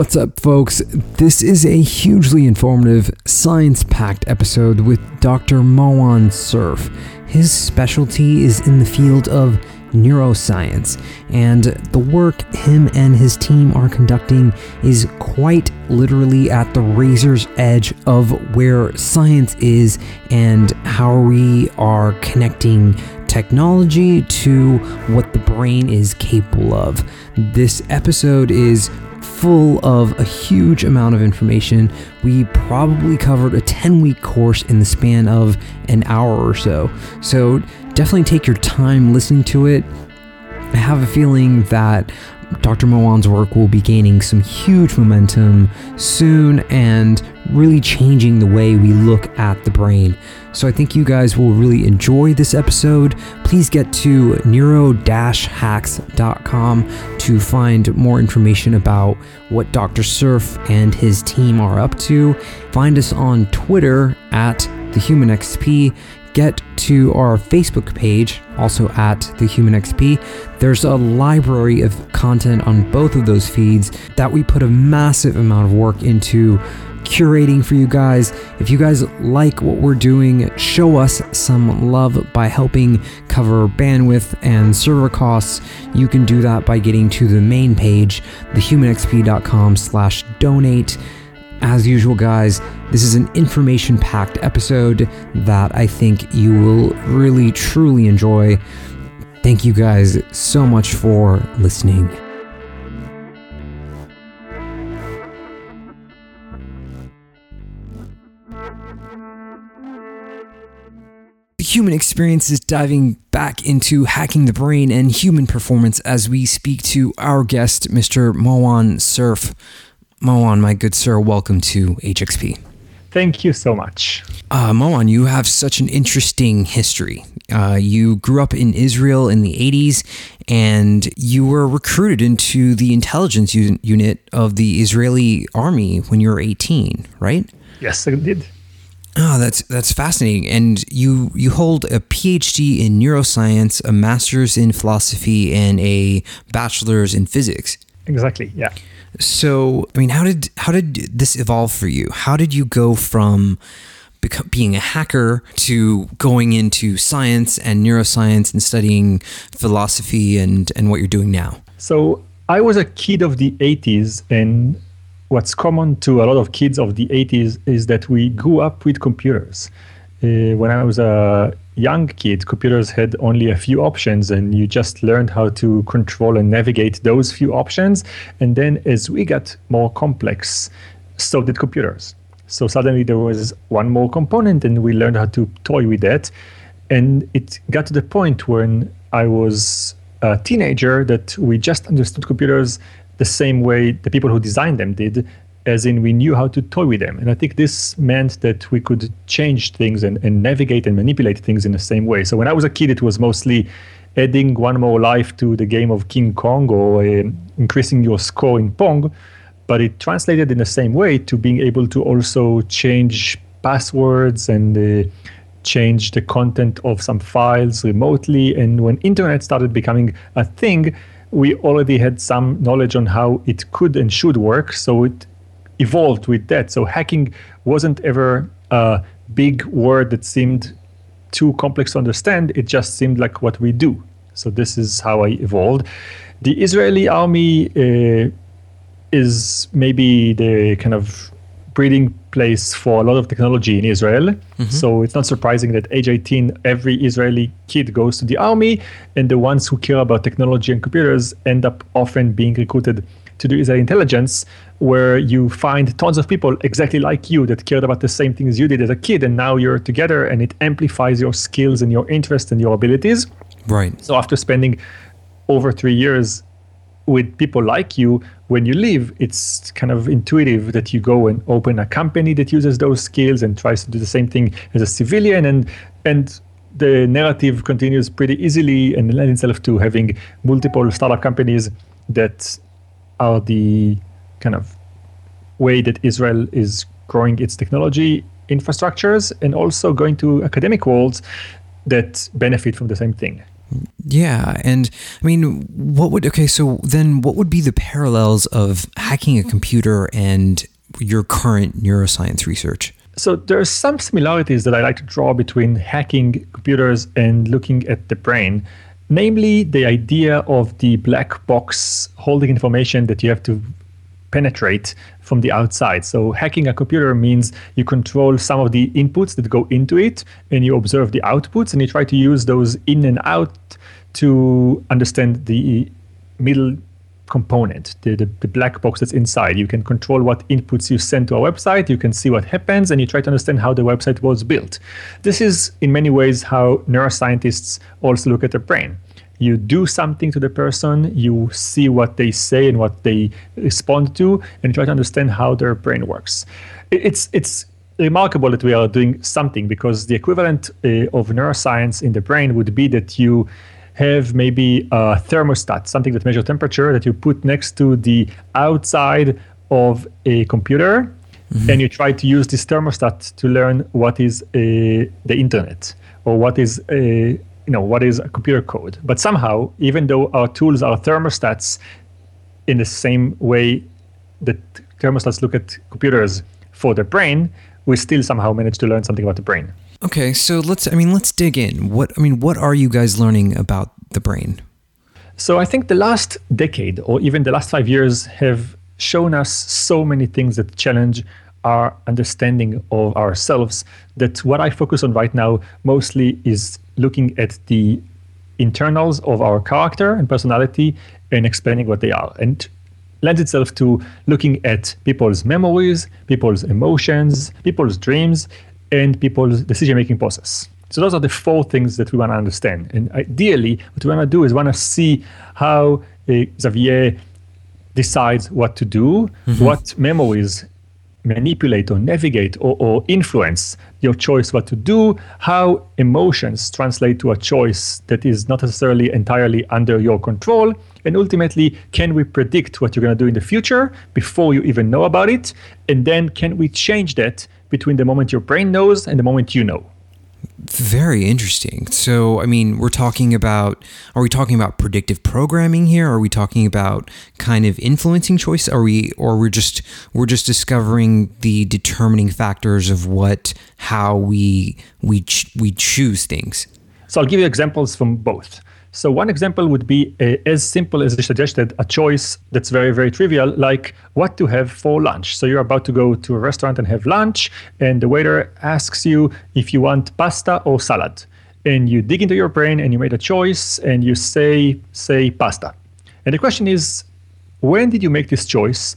What's up, folks? This is a hugely informative, science packed episode with Dr. Moran Cerf. His specialty is in the field of neuroscience, and the work him and his team are conducting is quite literally at the razor's edge of where science is and how we are connecting technology to what the brain is capable of. This episode is full of a huge amount of information. We probably covered a 10 week course in the span of an hour or so. So definitely take your time listening to it. I have a feeling that Dr. Moran's work will be gaining some huge momentum soon and really changing the way we look at the brain. So I think you guys will really enjoy this episode. Please get to neuro-hacks.com to find more information about what Dr. Cerf and his team are up to. Find us on Twitter at the Human XP get to our Facebook page, also at the Human XP. There's a library of content on both of those feeds that we put a massive amount of work into curating for you guys. If you guys like what we're doing, show us some love by helping cover bandwidth and server costs. You can do that by getting to the main page, thehumanxp.com slash donate. As usual, guys, this is an information packed episode that I think you will really, truly enjoy. Thank you guys so much for listening. Human experience is diving back into hacking the brain and human performance as we speak to our guest, Mr. Moran Cerf. Moran, my good sir, welcome to HXP. Thank you so much. Uh, Moran, you have such an interesting history. Uh, you grew up in Israel in the 80s and you were recruited into the intelligence unit of the Israeli army when you were 18, right? Yes, I did. Oh, that's that's fascinating. And you you hold a PhD in neuroscience, a master's in philosophy, and a bachelor's in physics. Exactly. Yeah. So, I mean, how did how did this evolve for you? How did you go from being a hacker to going into science and neuroscience and studying philosophy and and what you're doing now? So, I was a kid of the 80s and what's common to a lot of kids of the 80s is that we grew up with computers. Uh, when I was a young kid, computers had only a few options, and you just learned how to control and navigate those few options. And then as we got more complex, so did computers. So suddenly there was one more component, and we learned how to toy with that. And it got to the point when I was a teenager that we just understood computers the same way the people who designed them did, as in we knew how to toy with them. And I think this meant that we could change things and, and navigate and manipulate things in the same way. So when I was a kid, it was mostly adding one more life to the game of King Kong or uh, increasing your score in Pong. But it translated in the same way to being able to also change passwords and uh, change the content of some files remotely. And when internet started becoming a thing, we already had some knowledge on how it could and should work. So it evolved with that. So hacking wasn't ever a big word that seemed too complex to understand. It just seemed like what we do. So this is how I evolved. The Israeli army uh, is maybe the kind of breeding place for a lot of technology in Israel. Mm-hmm. So it's not surprising that age 18, every Israeli kid goes to the army, and the ones who care about technology and computers end up often being recruited to do Israeli intelligence, where you find tons of people exactly like you that cared about the same things you did as a kid, and now you're together, and it amplifies your skills and your interests and your abilities. Right. So after spending over three years with people like you, when you leave, it's kind of intuitive that you go and open a company that uses those skills and tries to do the same thing as a civilian, and and the narrative continues pretty easily and lends itself to having multiple startup companies that are the kind of way that Israel is growing its technology infrastructures and also going to academic worlds that benefit from the same thing. Yeah, and I mean, what would okay? So then, what would be the parallels of hacking a computer and your current neuroscience research? So there are some similarities that I like to draw between hacking computers and looking at the brain, namely the idea of the black box holding information that you have to penetrate from the outside. So hacking a computer means you control some of the inputs that go into it and you observe the outputs and you try to use those in and out to understand the middle component, the, the, the, black box that's inside. You can control what inputs you send to a website, you can see what happens, and you try to understand how the website was built. This is, in many ways, how neuroscientists also look at the brain you do something to the person, you see what they say and what they respond to, and try to understand how their brain works. It's it's remarkable that we are doing something because the equivalent uh, of neuroscience in the brain would be that you have maybe a thermostat, something that measures temperature that you put next to the outside of a computer, mm-hmm. and you try to use this thermostat to learn what is uh, the internet or what is a uh, you know what is a computer code. But somehow even though our tools are thermostats in the same way that thermostats look at computers for the brain we still somehow manage to learn something about the brain. Okay so let's i mean let's dig in. What i mean what are you guys learning about the brain? So i think the last decade or even the last five years have shown us so many things that challenge our understanding of ourselves that what I focus on right now mostly is looking at the internals of our character and personality and explaining what they are. And lends itself to looking at people's memories, people's emotions, people's dreams, and people's decision making process. So those are the four things that we want to understand. And ideally, what we want to do is want to see how uh, Xavier decides what to do, mm-hmm. what memories manipulate or navigate or, or, influence your choice what to do, how emotions translate to a choice that is not necessarily entirely under your control, and ultimately, can we predict what you're going to do in the future before you even know about it? And then can we change that between the moment your brain knows and the moment you know? Very interesting. So, I mean, we're talking about are we talking about predictive programming here? Are we talking about kind of influencing choice? Are we or we're just we're just discovering the determining factors of what how we we ch- we choose things? So, I'll give you examples from both. So one example would be as simple as I suggested, a choice that's very, very trivial, like what to have for lunch. So you're about to go to a restaurant and have lunch, and the waiter asks you if you want pasta or salad. And you dig into your brain and you made a choice and you say, say pasta. And the question is, when did you make this choice?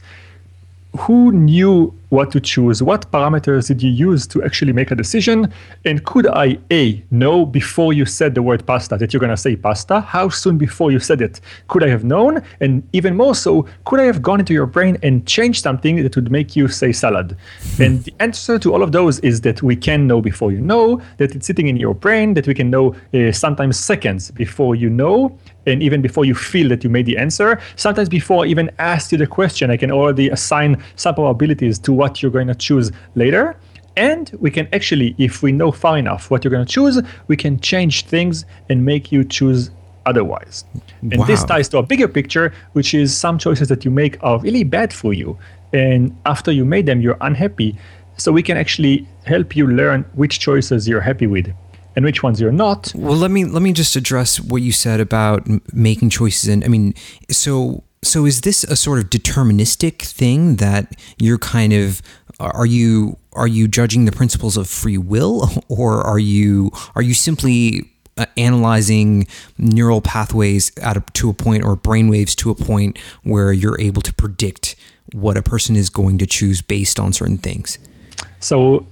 who knew what to choose? What parameters did you use to actually make a decision? And could I, A, know before you said the word pasta that you're going to say pasta? How soon before you said it could I have known? And even more so, could I have gone into your brain and changed something that would make you say salad? Hmm. and the answer to all of those is that we can know before you know, that it's sitting in your brain, that we can know uh, sometimes seconds before you know, and even before you feel that you made the answer. Sometimes before I even ask you the question, I can already assign some probabilities to what you're going to choose later. And we can actually, if we know far enough what you're going to choose, we can change things and make you choose otherwise. And wow. this ties to a bigger picture, which is some choices that you make are really bad for you. And after you made them, you're unhappy. So we can actually help you learn which choices you're happy with and which ones you're not. Well, let me let me just address what you said about making choices. And I mean, so so is this a sort of deterministic thing that you're kind of are you are you judging the principles of free will or are you are you simply uh, analyzing neural pathways at a, to a point or brainwaves to a point where you're able to predict what a person is going to choose based on certain things. So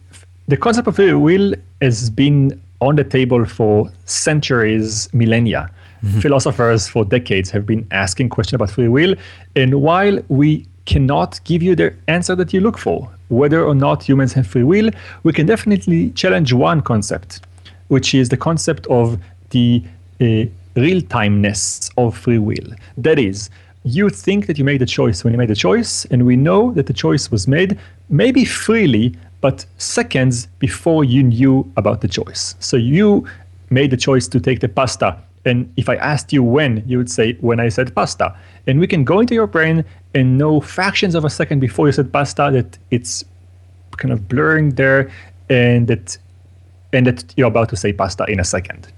the concept of free will has been on the table for centuries, millennia. Mm-hmm. Philosophers for decades have been asking questions about free will. And while we cannot give you the answer that you look for, whether or not humans have free will, we can definitely challenge one concept, which is the concept of the uh, real timeness of free will. That is, you think that you made a choice when you made a choice, and we know that the choice was made maybe freely, but seconds before you knew about the choice. So you made the choice to take the pasta. And if I asked you when, you would say, when I said pasta. And we can go into your brain and know fractions of a second before you said pasta that it's kind of blurring there and that and that you're about to say pasta in a second.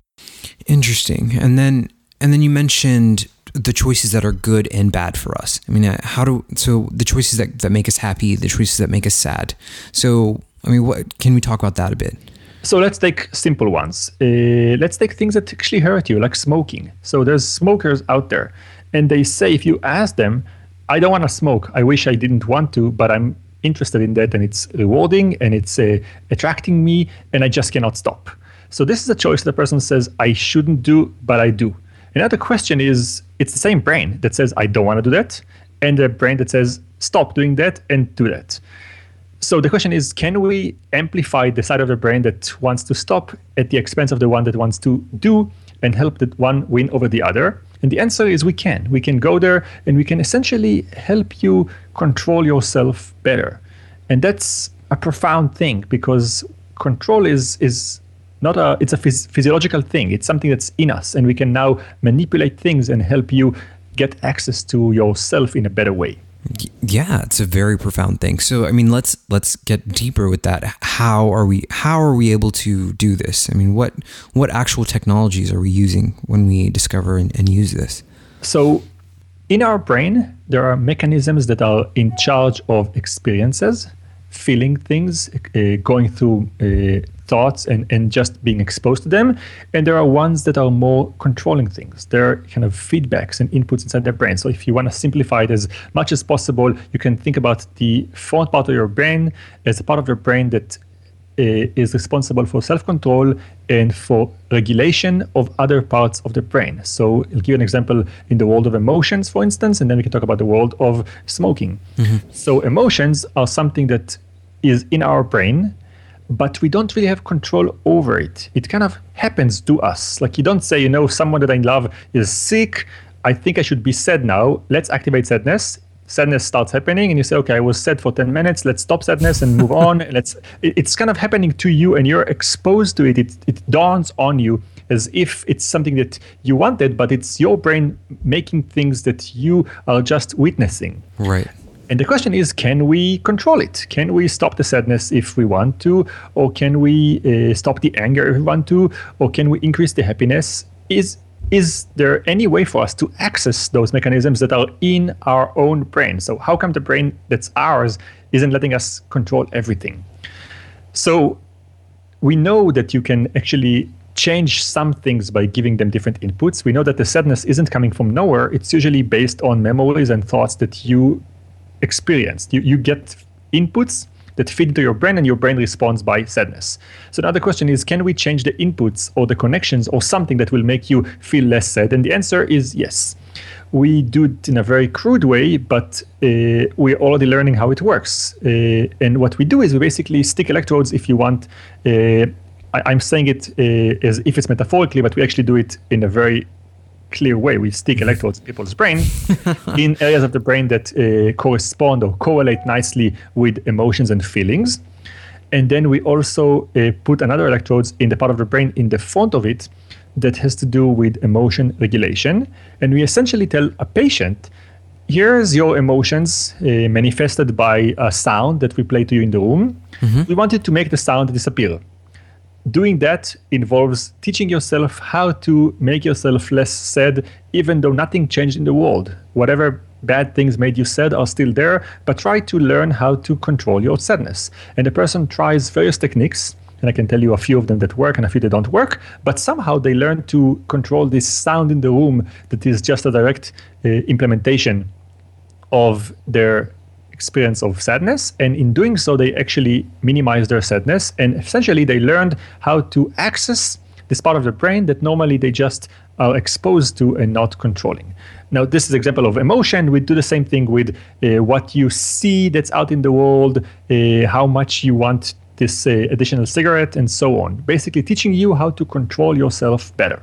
Interesting. And then and then you mentioned the choices that are good and bad for us. I mean, uh, how do so the choices that, that make us happy, the choices that make us sad. So, I mean, what can we talk about that a bit? So let's take simple ones. Uh, let's take things that actually hurt you, like smoking. So there's smokers out there, and they say if you ask them, "I don't want to smoke. I wish I didn't want to, but I'm interested in that, and it's rewarding and it's uh, attracting me, and I just cannot stop." So this is a choice the person says I shouldn't do, but I do. Another question is it's the same brain that says, I don't want to do that, and the brain that says, stop doing that and do that. So the question is, can we amplify the side of the brain that wants to stop at the expense of the one that wants to do and help that one win over the other? And the answer is we can. We can go there and we can essentially help you control yourself better. And that's a profound thing because control is is not a it's a phys- physiological thing it's something that's in us and we can now manipulate things and help you get access to yourself in a better way yeah it's a very profound thing. So i mean let's let's get deeper with that. How are we how are we able to do this? I mean what what actual technologies are we using when we discover and, and use this? So in our brain there are mechanisms that are in charge of experiences feeling things uh, going through uh, thoughts and, and just being exposed to them. And there are ones that are more controlling things. They're kind of feedbacks and inputs inside their brain. So if you want to simplify it as much as possible, you can think about the front part of your brain as a part of your brain that uh, is responsible for self-control and for regulation of other parts of the brain. So I'll give you an example in the world of emotions, for instance, and then we can talk about the world of smoking. Mm-hmm. So emotions are something that is in our brain but we don't really have control over it. It kind of happens to us. Like you don't say, you know, someone that I love is sick. I think I should be sad now. Let's activate sadness. Sadness starts happening, and you say, "Okay, I was sad for ten minutes. Let's stop sadness and move on." Let's. It's kind of happening to you, and you're exposed to it. It it dawns on you as if it's something that you wanted, but it's your brain making things that you are just witnessing. Right. And the question is, can we control it? Can we stop the sadness if we want to? Or can we uh, stop the anger if we want to? Or can we increase the happiness? Is is there any way for us to access those mechanisms that are in our own brain? So how come the brain that's ours isn't letting us control everything? So we know that you can actually change some things by giving them different inputs. We know that the sadness isn't coming from nowhere. It's usually based on memories and thoughts that you experienced. You, you get inputs that feed into your brain and your brain responds by sadness. So now the question is can we change the inputs or the connections or something that will make you feel less sad? And the answer is yes. We do it in a very crude way, but uh, we're already learning how it works. Uh, and what we do is we basically stick electrodes, if you want. Uh, I, am saying it uh, as if it's metaphorically, but we actually do it in a very clear way. We stick electrodes in people's brain in areas of the brain that uh, correspond or correlate nicely with emotions and feelings. And then we also uh, put another electrodes in the part of the brain in the front of it that has to do with emotion regulation. And we essentially tell a patient, here's your emotions uh, manifested by a sound that we play to you in the room. Mm-hmm. We wanted to make the sound disappear doing that involves teaching yourself how to make yourself less sad, even though nothing changed in the world. Whatever bad things made you sad are still there, but try to learn how to control your sadness. And the person tries various techniques. and I can tell you a few of them that work and a few that don't work. But somehow they learn to control this sound in the room that is just a direct uh, implementation of their experience of sadness. And in doing so, they actually minimize their sadness. And essentially, they learned how to access this part of the brain that normally they just are exposed to and not controlling. Now, this is example of emotion. We do the same thing with uh, what you see that's out in the world, uh, how much you want this uh, additional cigarette, and so on. Basically, teaching you how to control yourself better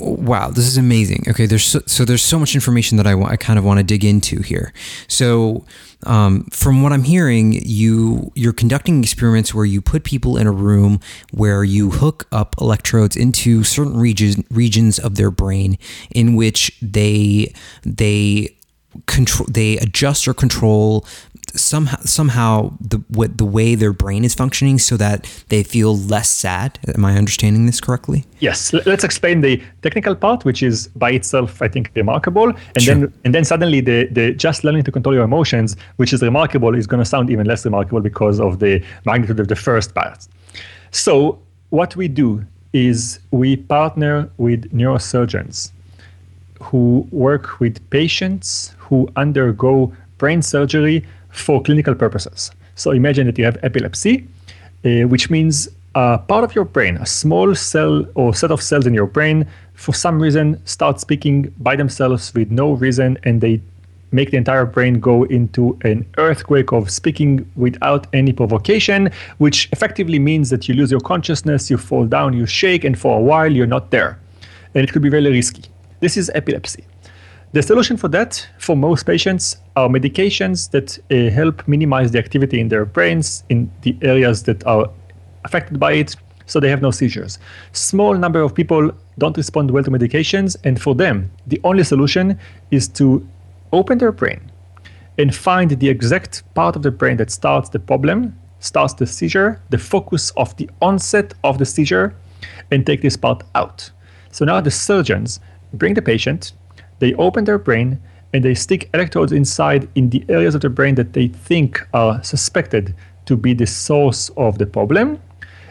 wow, this is amazing. Okay, there's so, so there's so much information that I, I kind of want to dig into here. So, um, from what I'm hearing, you you're conducting experiments where you put people in a room where you hook up electrodes into certain regions regions of their brain in which they they control they adjust or control somehow somehow the what the way their brain is functioning so that they feel less sad. Am i understanding this correctly? Yes. Let's explain the technical part which is by itself i think remarkable. And sure. then and then suddenly the the just learning to control your emotions which is remarkable is going to sound even less remarkable because of the magnitude of the first part. So what we do is we partner with neurosurgeons who work with patients who undergo brain surgery for clinical purposes. So imagine that you have epilepsy, uh, which means a part of your brain, a small cell or set of cells in your brain, for some reason start speaking by themselves with no reason, and they make the entire brain go into an earthquake of speaking without any provocation, which effectively means that you lose your consciousness, you fall down, you shake, and for a while you're not there. And it could be very risky. This is epilepsy. The solution for that, for most patients, are medications that uh, help minimize the activity in their brains in the areas that are affected by it, so they have no seizures. Small number of people don't respond well to medications, and for them, the only solution is to open their brain and find the exact part of the brain that starts the problem, starts the seizure, the focus of the onset of the seizure, and take this part out. So now the surgeons bring the patient they open their brain and they stick electrodes inside in the areas of the brain that they think are suspected to be the source of the problem.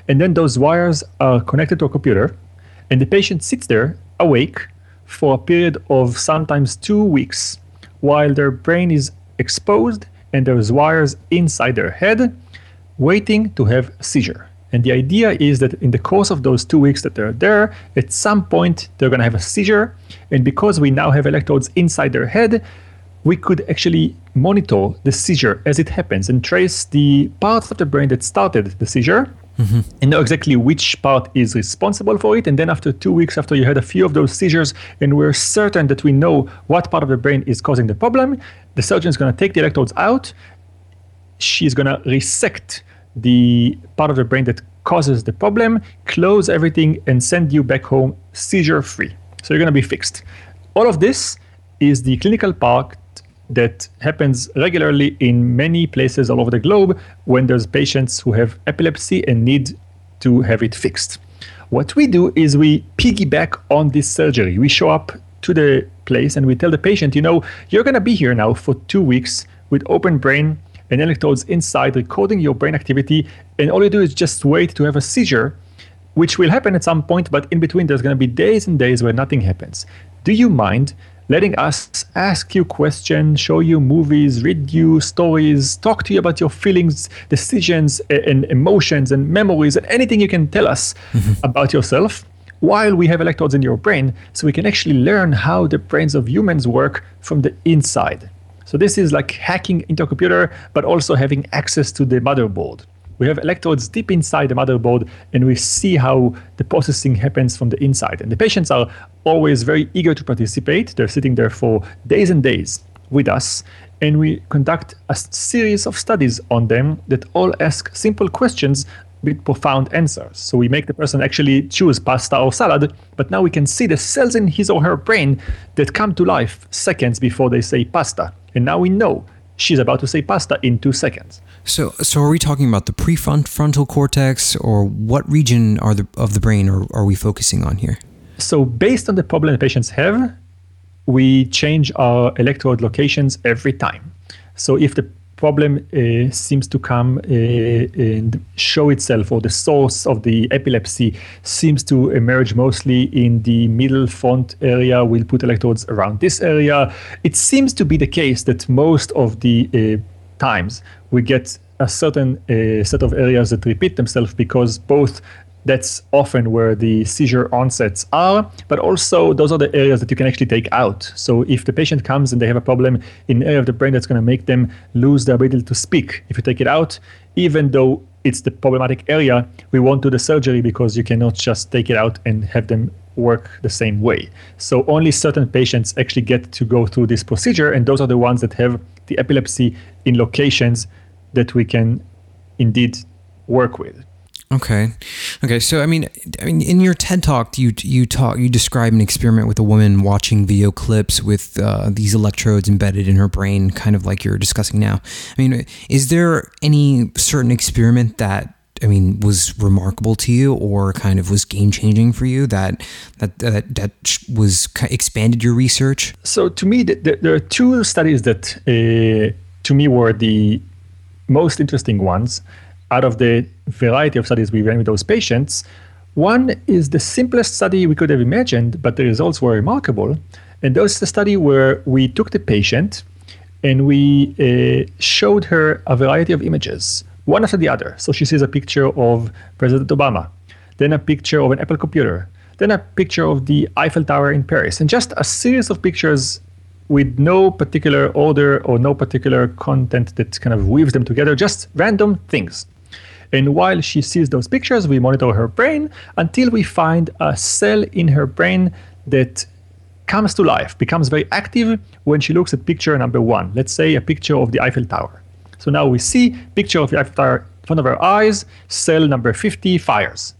And then those wires are connected to a computer, and the patient sits there awake for a period of sometimes two weeks while their brain is exposed and there's wires inside their head waiting to have seizure. And the idea is that in the course of those two weeks that they're there, at some point they're going to have a seizure. And because we now have electrodes inside their head, we could actually monitor the seizure as it happens and trace the parts of the brain that started the seizure mm-hmm. and know exactly which part is responsible for it. And then after two weeks, after you had a few of those seizures, and we're certain that we know what part of the brain is causing the problem, the surgeon is going to take the electrodes out. She's going to resect the part of the brain that causes the problem, close everything, and send you back home seizure free. So you're going to be fixed. All of this is the clinical part that happens regularly in many places all over the globe when there's patients who have epilepsy and need to have it fixed. What we do is we piggyback on this surgery. We show up to the place and we tell the patient, you know, you're going to be here now for two weeks with open brain and electrodes inside recording your brain activity. And all you do is just wait to have a seizure, which will happen at some point, but in between, there's going to be days and days where nothing happens. Do you mind letting us ask you questions, show you movies, read you stories, talk to you about your feelings, decisions, and emotions and memories, and anything you can tell us mm-hmm. about yourself? while we have electrodes in your brain so we can actually learn how the brains of humans work from the inside. So this is like hacking into a computer, but also having access to the motherboard. We have electrodes deep inside the motherboard, and we see how the processing happens from the inside. And the patients are always very eager to participate. They're sitting there for days and days with us, and we conduct a series of studies on them that all ask simple questions with profound answers. So we make the person actually choose pasta or salad, but now we can see the cells in his or her brain that come to life seconds before they say pasta. And now we know she's about to say pasta in two seconds. So, so are we talking about the prefrontal cortex, or what region are the, of the brain are, are we focusing on here? So, based on the problem the patients have, we change our electrode locations every time. So, if the problem uh, seems to come uh, and show itself, or the source of the epilepsy seems to emerge mostly in the middle front area. We'll put electrodes around this area. It seems to be the case that most of the uh, times we get a certain uh, set of areas that repeat themselves because both that's often where the seizure onsets are, but also those are the areas that you can actually take out. So if the patient comes and they have a problem in an area of the brain that's going to make them lose the ability to speak, if you take it out, even though it's the problematic area, we won't do the surgery because you cannot just take it out and have them work the same way. So only certain patients actually get to go through this procedure, and those are the ones that have the epilepsy in locations that we can indeed work with. Okay, okay. So I mean, I mean, in your TED talk, you you talk you describe an experiment with a woman watching video clips with uh, these electrodes embedded in her brain, kind of like you're discussing now. I mean, is there any certain experiment that I mean was remarkable to you, or kind of was game changing for you that that that that was expanded your research? So to me, there are two studies that uh, to me were the most interesting ones out of the variety of studies we ran with those patients, one is the simplest study we could have imagined, but the results were remarkable. And that was the study where we took the patient and we uh, showed her a variety of images, one after the other. So she sees a picture of President Obama, then a picture of an Apple computer, then a picture of the Eiffel Tower in Paris, and just a series of pictures with no particular order or no particular content that kind of weaves them together, just random things. And while she sees those pictures, we monitor her brain until we find a cell in her brain that comes to life, becomes very active when she looks at picture number one. Let's say a picture of the Eiffel Tower. So now we see picture of the Eiffel Tower in front of our eyes, cell number 50 fires.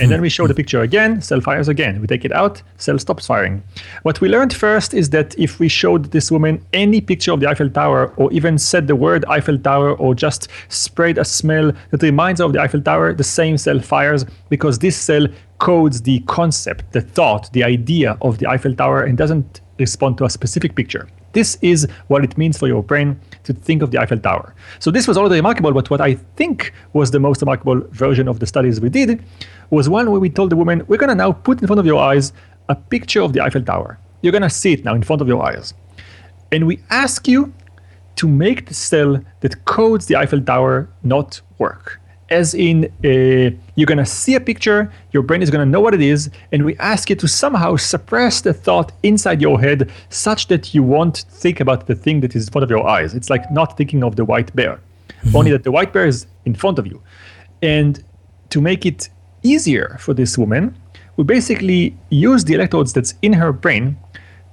And then we show the picture again, cell fires again. We take it out, cell stops firing. What we learned first is that if we showed this woman any picture of the Eiffel Tower, or even said the word Eiffel Tower, or just sprayed a smell that reminds her of the Eiffel Tower, the same cell fires because this cell codes the concept, the thought, the idea of the Eiffel Tower and doesn't respond to a specific picture. This is what it means for your brain to think of the Eiffel Tower. So this was already remarkable, but what I think was the most remarkable version of the studies we did was one where we told the woman, we're going to now put in front of your eyes a picture of the Eiffel Tower. You're going to see it now in front of your eyes. And we ask you to make the cell that codes the Eiffel Tower not work as in uh, you're going to see a picture, your brain is going to know what it is, and we ask you to somehow suppress the thought inside your head such that you won't think about the thing that is in front of your eyes. It's like not thinking of the white bear, mm-hmm. only that the white bear is in front of you. And to make it easier for this woman, we basically use the electrodes that's in her brain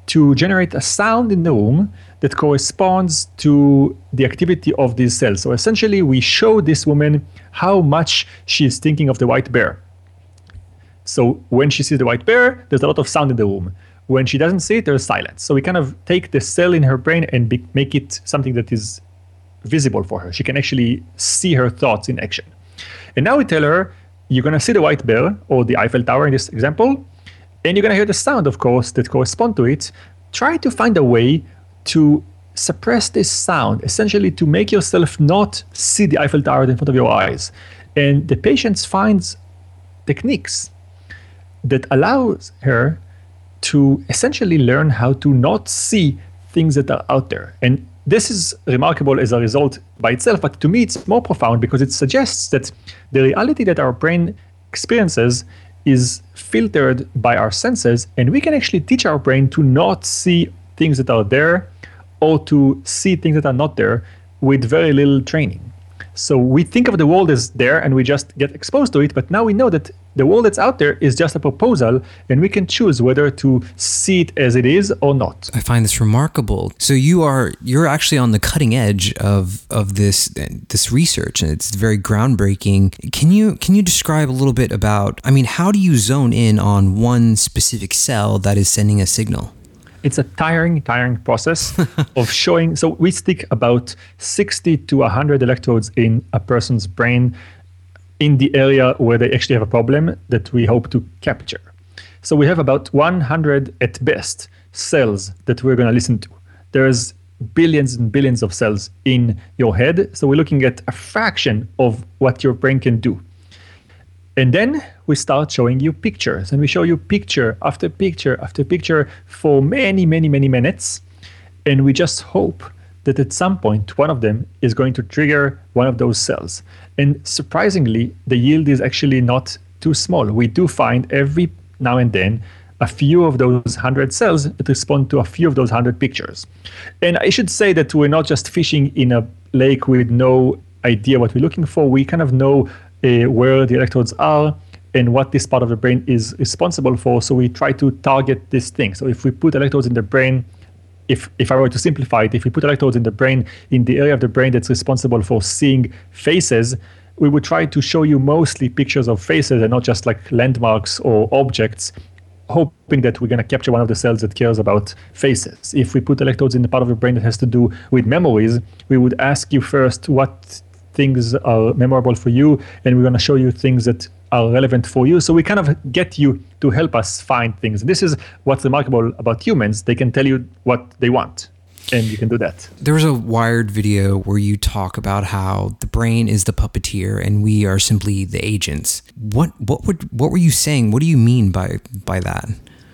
to generate a sound in the room that corresponds to the activity of these cells. So essentially, we show this woman how much she is thinking of the white bear. So when she sees the white bear, there's a lot of sound in the room. When she doesn't see it, there's silence. So we kind of take the cell in her brain and be- make it something that is visible for her. She can actually see her thoughts in action. And now we tell her, you're going to see the white bear or the Eiffel Tower in this example, and you're going to hear the sound, of course, that correspond to it. Try to find a way to suppress this sound, essentially to make yourself not see the Eiffel Tower in front of your eyes. And the patient finds techniques that allows her to essentially learn how to not see things that are out there. And this is remarkable as a result by itself, but to me it's more profound because it suggests that the reality that our brain experiences is filtered by our senses, and we can actually teach our brain to not see things that are there or to see things that are not there with very little training. So we think of the world as there and we just get exposed to it, but now we know that the world that's out there is just a proposal and we can choose whether to see it as it is or not. I find this remarkable. So you are you're actually on the cutting edge of of this this research and it's very groundbreaking. Can you can you describe a little bit about I mean how do you zone in on one specific cell that is sending a signal? It's a tiring, tiring process of showing. So we stick about 60 to 100 electrodes in a person's brain in the area where they actually have a problem that we hope to capture. So we have about 100 at best cells that we're going to listen to. There's billions and billions of cells in your head. So we're looking at a fraction of what your brain can do. And then we start showing you pictures, and we show you picture after picture after picture for many, many, many minutes. And we just hope that at some point one of them is going to trigger one of those cells. And surprisingly, the yield is actually not too small. We do find every now and then a few of those 100 cells that respond to a few of those 100 pictures. And I should say that we're not just fishing in a lake with no idea what we're looking for. We kind of know uh, where the electrodes are and what this part of the brain is responsible for. So we try to target this thing. So if we put electrodes in the brain, if if I were to simplify it, if we put electrodes in the brain in the area of the brain that's responsible for seeing faces, we would try to show you mostly pictures of faces and not just like landmarks or objects hoping that we're going to capture one of the cells that cares about faces. If we put electrodes in the part of the brain that has to do with memories, we would ask you first what things are memorable for you, and we're going to show you things that are relevant for you. So we kind of get you to help us find things. This is what's remarkable about humans. They can tell you what they want and you can do that. There was a wired video where you talk about how the brain is the puppeteer and we are simply the agents. What what would what were you saying? What do you mean by by that?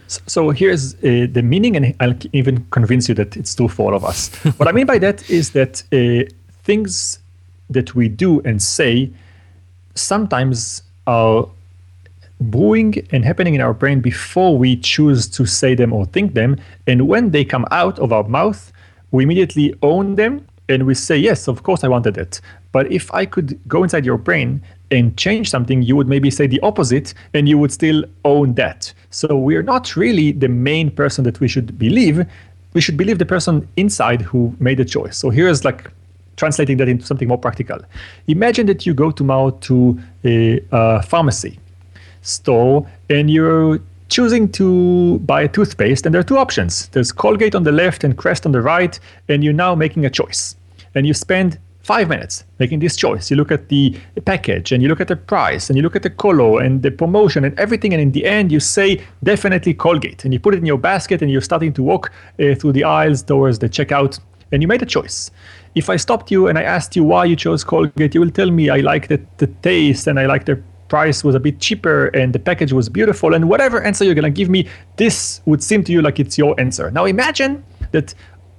So, so here's uh, the meaning, and I'll even convince you that it's true for all of us. what I mean by that is that uh, things that we do and say sometimes are brewing and happening in our brain before we choose to say them or think them. And when they come out of our mouth, we immediately own them and we say, yes, of course I wanted it. But if I could go inside your brain and change something, you would maybe say the opposite and you would still own that. So we're not really the main person that we should believe. We should believe the person inside who made the choice. So here's like translating that into something more practical. Imagine that you go tomorrow to a, pharmacy store and you're choosing to buy a toothpaste, and there are two options. There's Colgate on the left and Crest on the right, and you're now making a choice. And you spend five minutes making this choice. You look at the package and you look at the price and you look at the color and the promotion and everything. And in the end, you say definitely Colgate. And you put it in your basket and you're starting to walk uh, through the aisles towards the checkout. And you made a choice. If I stopped you and I asked you why you chose Colgate, you will tell me I like the, the taste and I like the price was a bit cheaper and the package was beautiful and whatever answer you're going to give me this would seem to you like it's your answer now imagine that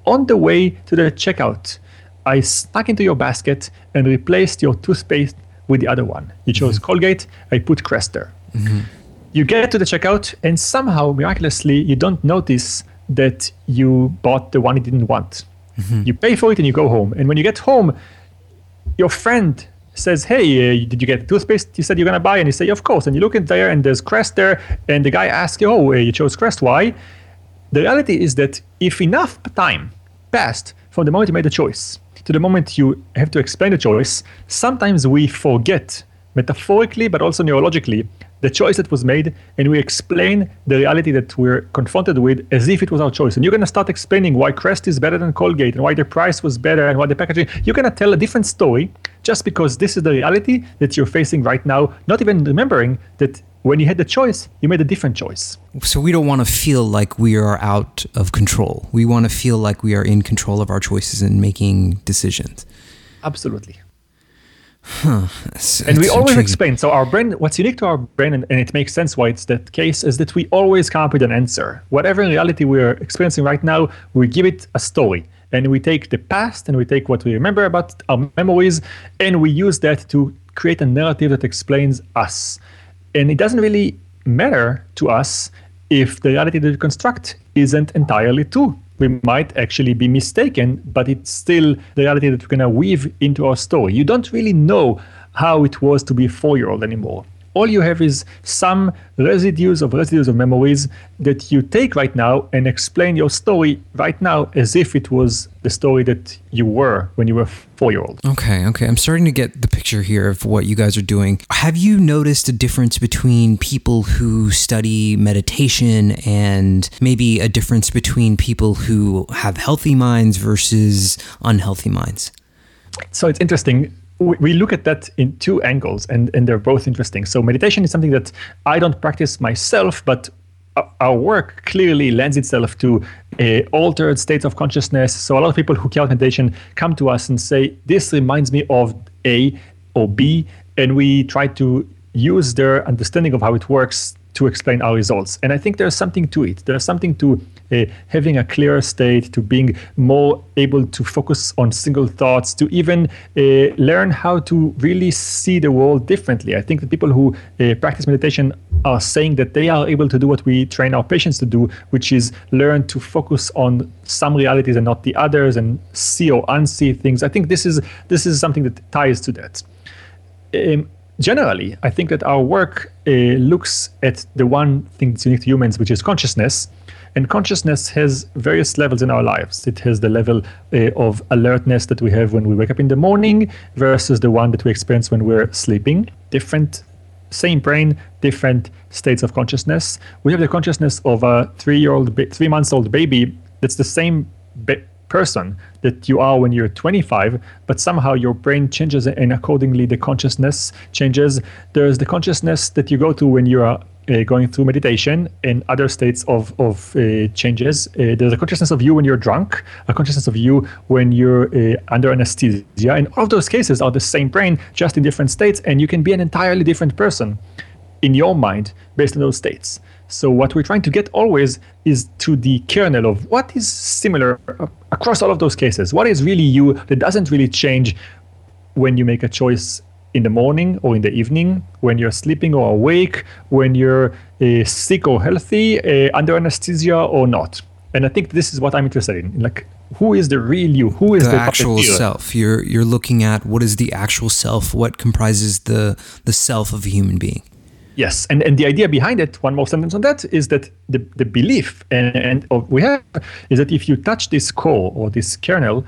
on the way to the checkout i snuck into your basket and replaced your toothpaste with the other one you chose mm-hmm. colgate i put crest there mm-hmm. you get to the checkout and somehow miraculously you don't notice that you bought the one you didn't want mm-hmm. you pay for it and you go home and when you get home your friend says, "Hey, uh, did you get toothpaste? You said you're gonna buy." And you say, "Of course." And you look in there, and there's Crest there, and the guy asks you, "Oh, uh, you chose Crest? Why?" The reality is that if enough time passed from the moment you made the choice to the moment you have to explain the choice, sometimes we forget, metaphorically but also neurologically, the choice that was made and we explain the reality that we're confronted with as if it was our choice. And you're going to start explaining why Crest is better than Colgate and why the price was better and why the packaging. You're going to tell a different story just because this is the reality that you're facing right now, not even remembering that when you had the choice, you made a different choice. So we don't want to feel like we are out of control. We want to feel like we are in control of our choices and making decisions. Absolutely. Huh. and we always explain. So our brain, what's unique to our brain, and, and, it makes sense why it's that case, is that we always come up with an answer. Whatever reality we're experiencing right now, we give it a story. And we take the past and we take what we remember about our memories, and we use that to create a narrative that explains us. And it doesn't really matter to us if the reality that we construct isn't entirely true we might actually be mistaken, but it's still the reality that we're going to weave into our story. You don't really know how it was to be a four year old anymore all you have is some residues of residues of memories that you take right now and explain your story right now as if it was the story that you were when you were four year old. Okay, okay. I'm starting to get the picture here of what you guys are doing. Have you noticed a difference between people who study meditation and maybe a difference between people who have healthy minds versus unhealthy minds? So it's interesting we look at that in two angles and, and they're both interesting so meditation is something that i don't practice myself but our work clearly lends itself to uh, altered states of consciousness. So a lot of people who care meditation come to us and say, "This reminds me of A or B," and we try to use their understanding of how it works to explain our results. And I think there's something to it. There's something to uh, having a clearer state, to being more able to focus on single thoughts, to even uh, learn how to really see the world differently. I think the people who uh, practice meditation are saying that they are able to do what we train our patients to do, which is learn to focus on some realities and not the others, and see or unsee things. I think this is this is something that ties to that. Um, generally, I think that our work uh, looks at the one thing that's unique to humans, which is consciousness. And consciousness has various levels in our lives. It has the level uh, of alertness that we have when we wake up in the morning versus the one that we experience when we're sleeping. Different, same brain, different states of consciousness. We have the consciousness of a three-year-old, ba- three months old baby. That's the same ba- person that you are when you're 25, but somehow your brain changes and accordingly the consciousness changes. There's the consciousness that you go to when you are uh, going through meditation and other states of, of uh, changes. Uh, there's a consciousness of you when you're drunk, a consciousness of you when you're uh, under anesthesia. And all of those cases are the same brain, just in different states, and you can be an entirely different person in your mind based on those states. So what we're trying to get always is to the kernel of what is similar across all of those cases. What is really you that doesn't really change when you make a choice in the morning or in the evening, when you're sleeping or awake, when you're uh, sick or healthy, uh, under anesthesia or not. And I think this is what I'm interested in. Like, who is the real you? Who is the, the actual puppeteer? self? You're you're looking at what is the actual self? What comprises the the self of a human being? Yes, and, and the idea behind it, one more sentence on that, is that the, the belief and, and of we have is that if you touch this core or this kernel,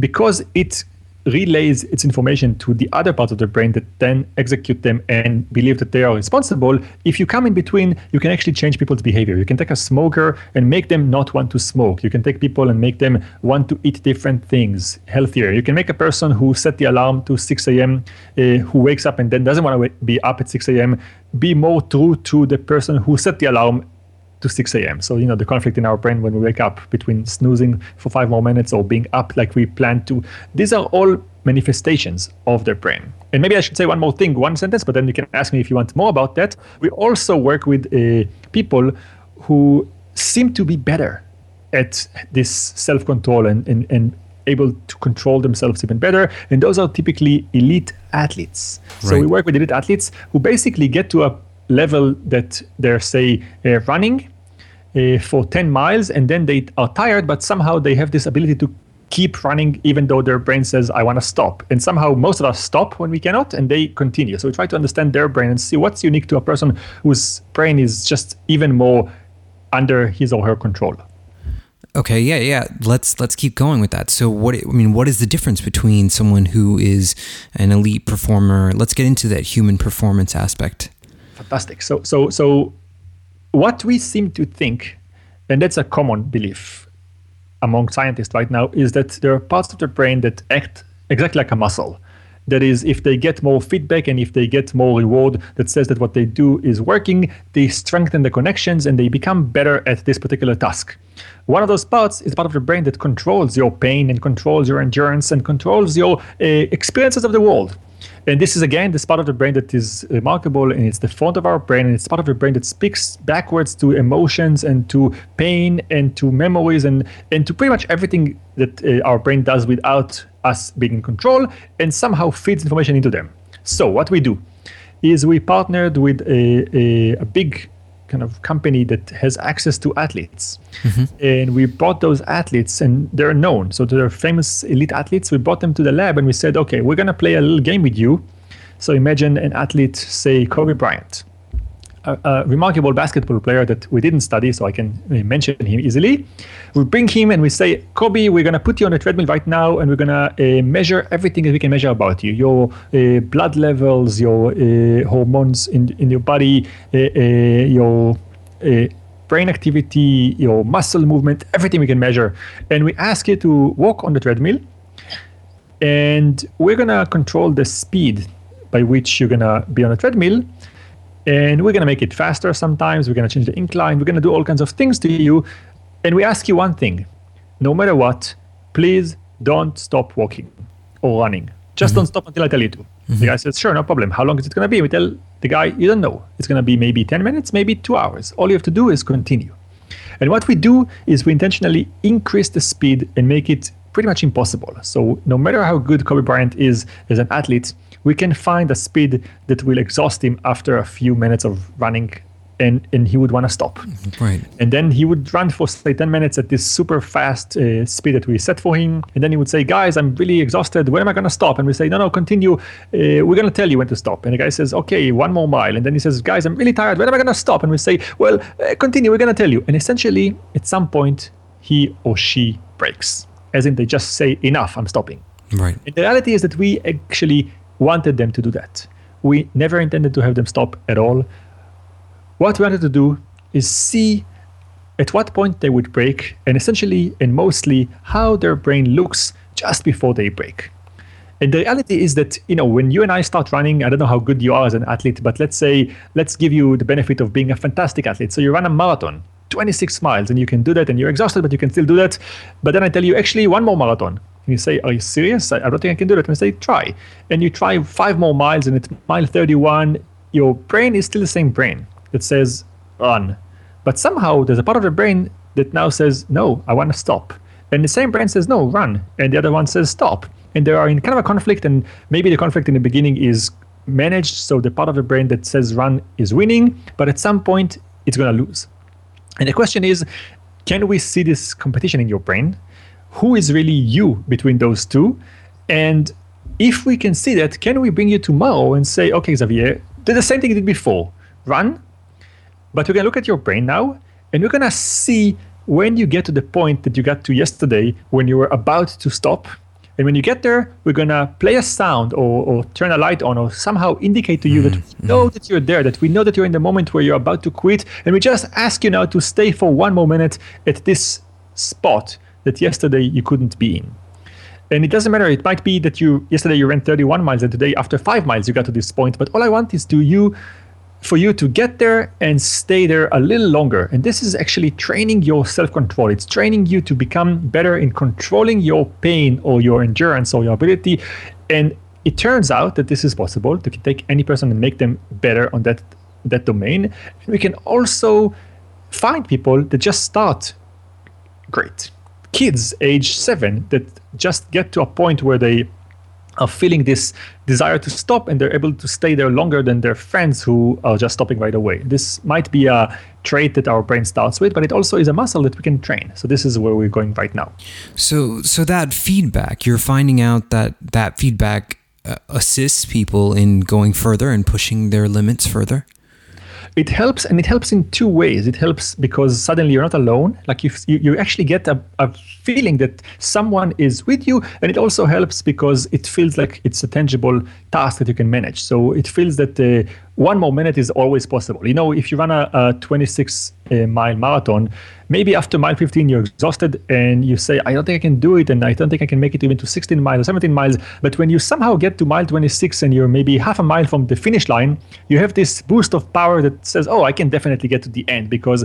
because it relays its information to the other parts of the brain that then execute them and believe that they are responsible, if you come in between, you can actually change people's behavior. You can take a smoker and make them not want to smoke. You can take people and make them want to eat different things, healthier. You can make a person who set the alarm to 6 a.m., uh, who wakes up and then doesn't want to be up at 6 a.m., be more true to the person who set the alarm to 6 a.m. So, you know, the conflict in our brain when we wake up between snoozing for five more minutes or being up like we planned to, these are all manifestations of their brain. And maybe I should say one more thing, one sentence, but then you can ask me if you want more about that. We also work with uh, people who seem to be better at this self control and, and, and able to control themselves even better. And those are typically elite athletes. So we work with elite athletes who basically get to a level that they're, say, uh, running uh, for 10 miles and then they are tired, but somehow they have this ability to keep running even though their brain says, I want to stop. And somehow most of us stop when we cannot and they continue. So we try to understand their brain and see what's unique to a person whose brain is just even more under his or her control. Okay, yeah, yeah. Let's let's keep going with that. So, what I mean, what is the difference between someone who is an elite performer? Let's get into that human performance aspect. Fantastic. So, so, so, what we seem to think, and that's a common belief among scientists right now, is that there are parts of the brain that act exactly like a muscle. That is, if they get more feedback and if they get more reward that says that what they do is working, they strengthen the connections and they become better at this particular task. One of those parts is part of the brain that controls your pain and controls your endurance and controls your uh, experiences of the world. And this is again this part of the brain that is remarkable, and it's the front of our brain, and it's part of the brain that speaks backwards to emotions and to pain and to memories and and to pretty much everything that uh, our brain does without us being in control, and somehow feeds information into them. So what we do is we partnered with a, a, a big kind of company that has access to athletes. Mm-hmm. And we brought those athletes, and they're known. So they're famous elite athletes. We brought them to the lab and we said, okay, we're going to play a little game with you. So imagine an athlete, say Kobe Bryant, a, a remarkable basketball player that we didn't study, so I can uh, mention him easily. We bring him and we say, Kobe, we're going to put you on a treadmill right now and we're going to uh, measure everything that we can measure about you your uh, blood levels, your uh, hormones in, in your body, uh, uh, your brain activity, your muscle movement, everything we can measure. And we ask you to walk on the treadmill and we're going to control the speed by which you're going to be on a treadmill and we're going to make it faster sometimes we're going to change the incline we're going to do all kinds of things to you and we ask you one thing no matter what, please don't stop walking or running. Just don't mm-hmm. stop until I tell you to. The mm-hmm. guy says, sure, no problem. How long is it going to be? We tell the guy, you don't know. It's going to be maybe 10 minutes, maybe two hours. All you have to do is continue. And what we do is we intentionally increase the speed and make it pretty much impossible. So no matter how good Kobe Bryant is as an athlete, we can find a speed that will exhaust him after a few minutes of running and, and he would want to stop. Right. And then he would run for say 10 minutes at this super fast uh, speed that we set for him. And then he would say, guys, I'm really exhausted. When am I going to stop? And we say, no, no, continue. Uh, we're going to tell you when to stop. And the guy says, okay, one more mile. And then he says, guys, I'm really tired. When am I going to stop? And we say, well, uh, continue. We're going to tell you. And essentially, at some point, he or she breaks, as in they just say, enough, I'm stopping. Right. And the reality is that we actually wanted them to do that. We never intended to have them stop at all. What we wanted to do is see at what point they would break, and essentially and mostly how their brain looks just before they break. And the reality is that you know when you and I start running, I don't know how good you are as an athlete, but let's say let's give you the benefit of being a fantastic athlete. So you run a marathon, 26 miles, and you can do that, and you're exhausted, but you can still do that. But then I tell you, actually, one more marathon. And you say, Are you serious? I, I don't think I can do that. And I say, Try. And you try five more miles, and at mile 31, your brain is still the same brain that says run. But somehow there's a part of the brain that now says, No, I want to stop. And the same brain says, No, run. And the other one says, Stop. And they are in kind of a conflict, and maybe the conflict in the beginning is managed. So the part of the brain that says run is winning, but at some point it's going to lose. And the question is can we see this competition in your brain? Who is really you between those two? And if we can see that, can we bring you tomorrow and say, okay, Xavier, do the same thing you did before run, but we're going to look at your brain now and we're going to see when you get to the point that you got to yesterday when you were about to stop. And when you get there, we're going to play a sound or, or turn a light on or somehow indicate to you that we mm-hmm. know mm-hmm. that you're there, that we know that you're in the moment where you're about to quit. And we just ask you now to stay for one more minute at this spot that yesterday you couldn't be in. And it doesn't matter. It might be that you yesterday you ran 31 miles and today after five miles you got to this point. But all I want is to you for you to get there and stay there a little longer. And this is actually training your self control. It's training you to become better in controlling your pain or your endurance or your ability. And it turns out that this is possible to take any person and make them better on that that domain. And we can also find people that just start great. Kids age seven that just get to a point where they are feeling this desire to stop and they're able to stay there longer than their friends who are just stopping right away. This might be a trait that our brain starts with, but it also is a muscle that we can train. So this is where we're going right now. So, so that feedback, you're finding out that that feedback uh, assists people in going further and pushing their limits further. It helps and it helps in two ways. It helps because suddenly you're not alone. Like you you, you actually get a, a feeling that someone is with you and it also helps because it feels like it's a tangible task that you can manage. So it feels that uh, one more minute is always possible. You know if you run a, a 26 uh, mile marathon maybe after mile 15 you're exhausted and you say i don't think i can do it and i don't think i can make it even to 16 miles or 17 miles. But when you somehow get to mile 26 and you're maybe half a mile from the finish line you have this boost of power that says oh i can definitely get to the end because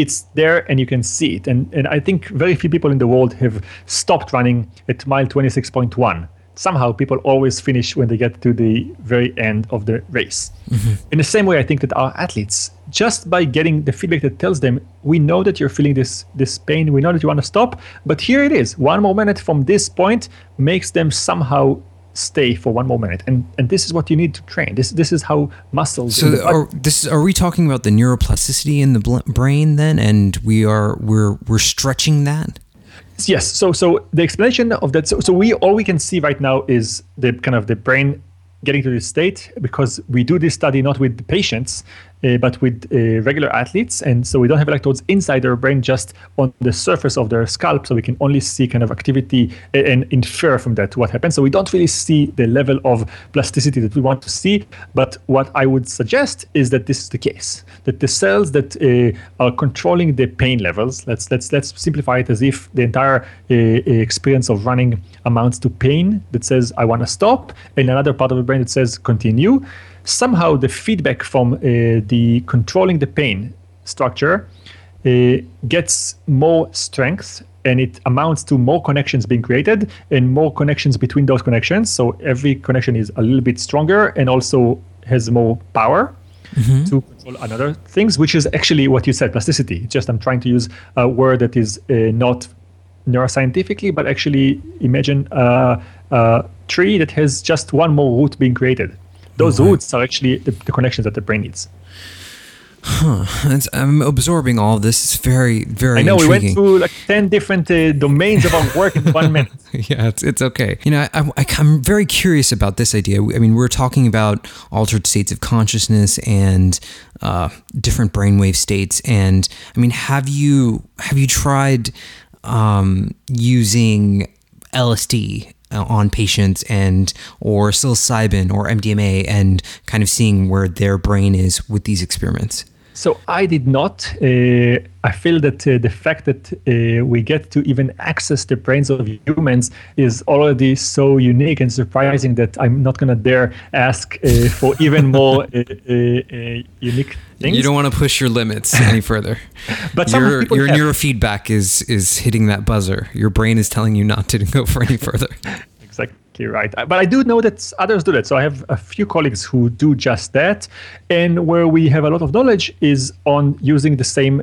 it's there and you can see it and, and i think very few people in the world have stopped running at mile 26.1 somehow people always finish when they get to the very end of the race. Mm-hmm. In the same way, I think that our athletes, just by getting the feedback that tells them, we know that you're feeling this this pain, we know that you want to stop, but here it is. One more minute from this point makes them somehow stay for one more minute, and and this is what you need to train. This this is how muscles. in the So, are, this are we talking about the neuroplasticity in the bl- brain then, and we are we're we're stretching that? Yes. So so the explanation of that. So, so we all we can see right now is the kind of the brain getting to this state because we do this study not with the patients uh, but with uh, regular athletes. And so we don't have electrodes inside their brain just on the surface of their scalp. So we can only see kind of activity a- and infer from that what happens so we don't really see the level of plasticity that we want to see. But what i would suggest is that this is the case that the cells that uh, are controlling the pain levels let's let's let's simplify it as if the entire uh, experience of running amounts to pain that says i want to stop and another part of the brain that says continue somehow the feedback from uh, the controlling the pain structure uh, gets more strength and it amounts to more connections being created and more connections between those connections. So every connection is a little bit stronger and also has more power mm-hmm. to control another things, which is actually what you said, plasticity. Just I'm trying to use a word that is uh, not neuroscientifically, but actually imagine a, a, tree that has just one more root being created. Those roots are actually the, the connections that the brain needs. Huh. It's, I'm absorbing all of this. It's very, very. I know intriguing. we went through like ten different uh, domains of our work in one minute. yeah, it's, it's okay. You know, I, I, I'm very curious about this idea. I mean, we're talking about altered states of consciousness and uh, different brainwave states. And I mean, have you have you tried um, using LSD Uh, on patients and or psilocybin or MDMA and kind of seeing where their brain is with these experiments? So I did not. Uh, I feel that uh, the fact that uh, we get to even access the brains of humans is already so unique and surprising that I'm not gonna dare ask uh, for even more uh, uh, unique things. You don't want to push your limits any further. but your your have. neurofeedback is is hitting that buzzer. Your brain is telling you not to go for any further exactly right. But I do know that others do that. So I have a few colleagues who do just that. And where we have a lot of knowledge is on using the same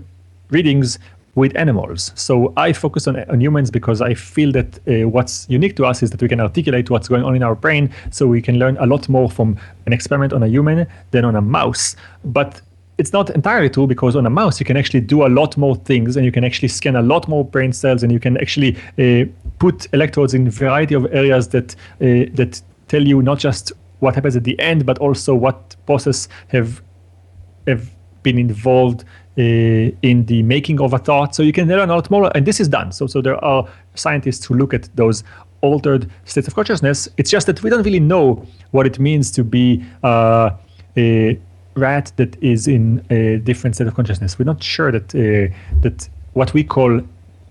readings with animals. So I focus on, on humans because I feel that uh, what's unique to us is that we can articulate what's going on in our brain. So we can learn a lot more from an experiment on a human than on a mouse. But it's not entirely true because on a mouse you can actually do a lot more things and you can actually scan a lot more brain cells and you can actually uh, put electrodes in a variety of areas that uh, that tell you not just what happens at the end but also what process have have been involved uh, in the making of a thought. So you can learn a lot more and this is done. So so there are scientists who look at those altered states of consciousness. It's just that we don't really know what it means to be uh, a rat that is in a different state of consciousness. We're not sure that uh, that what we call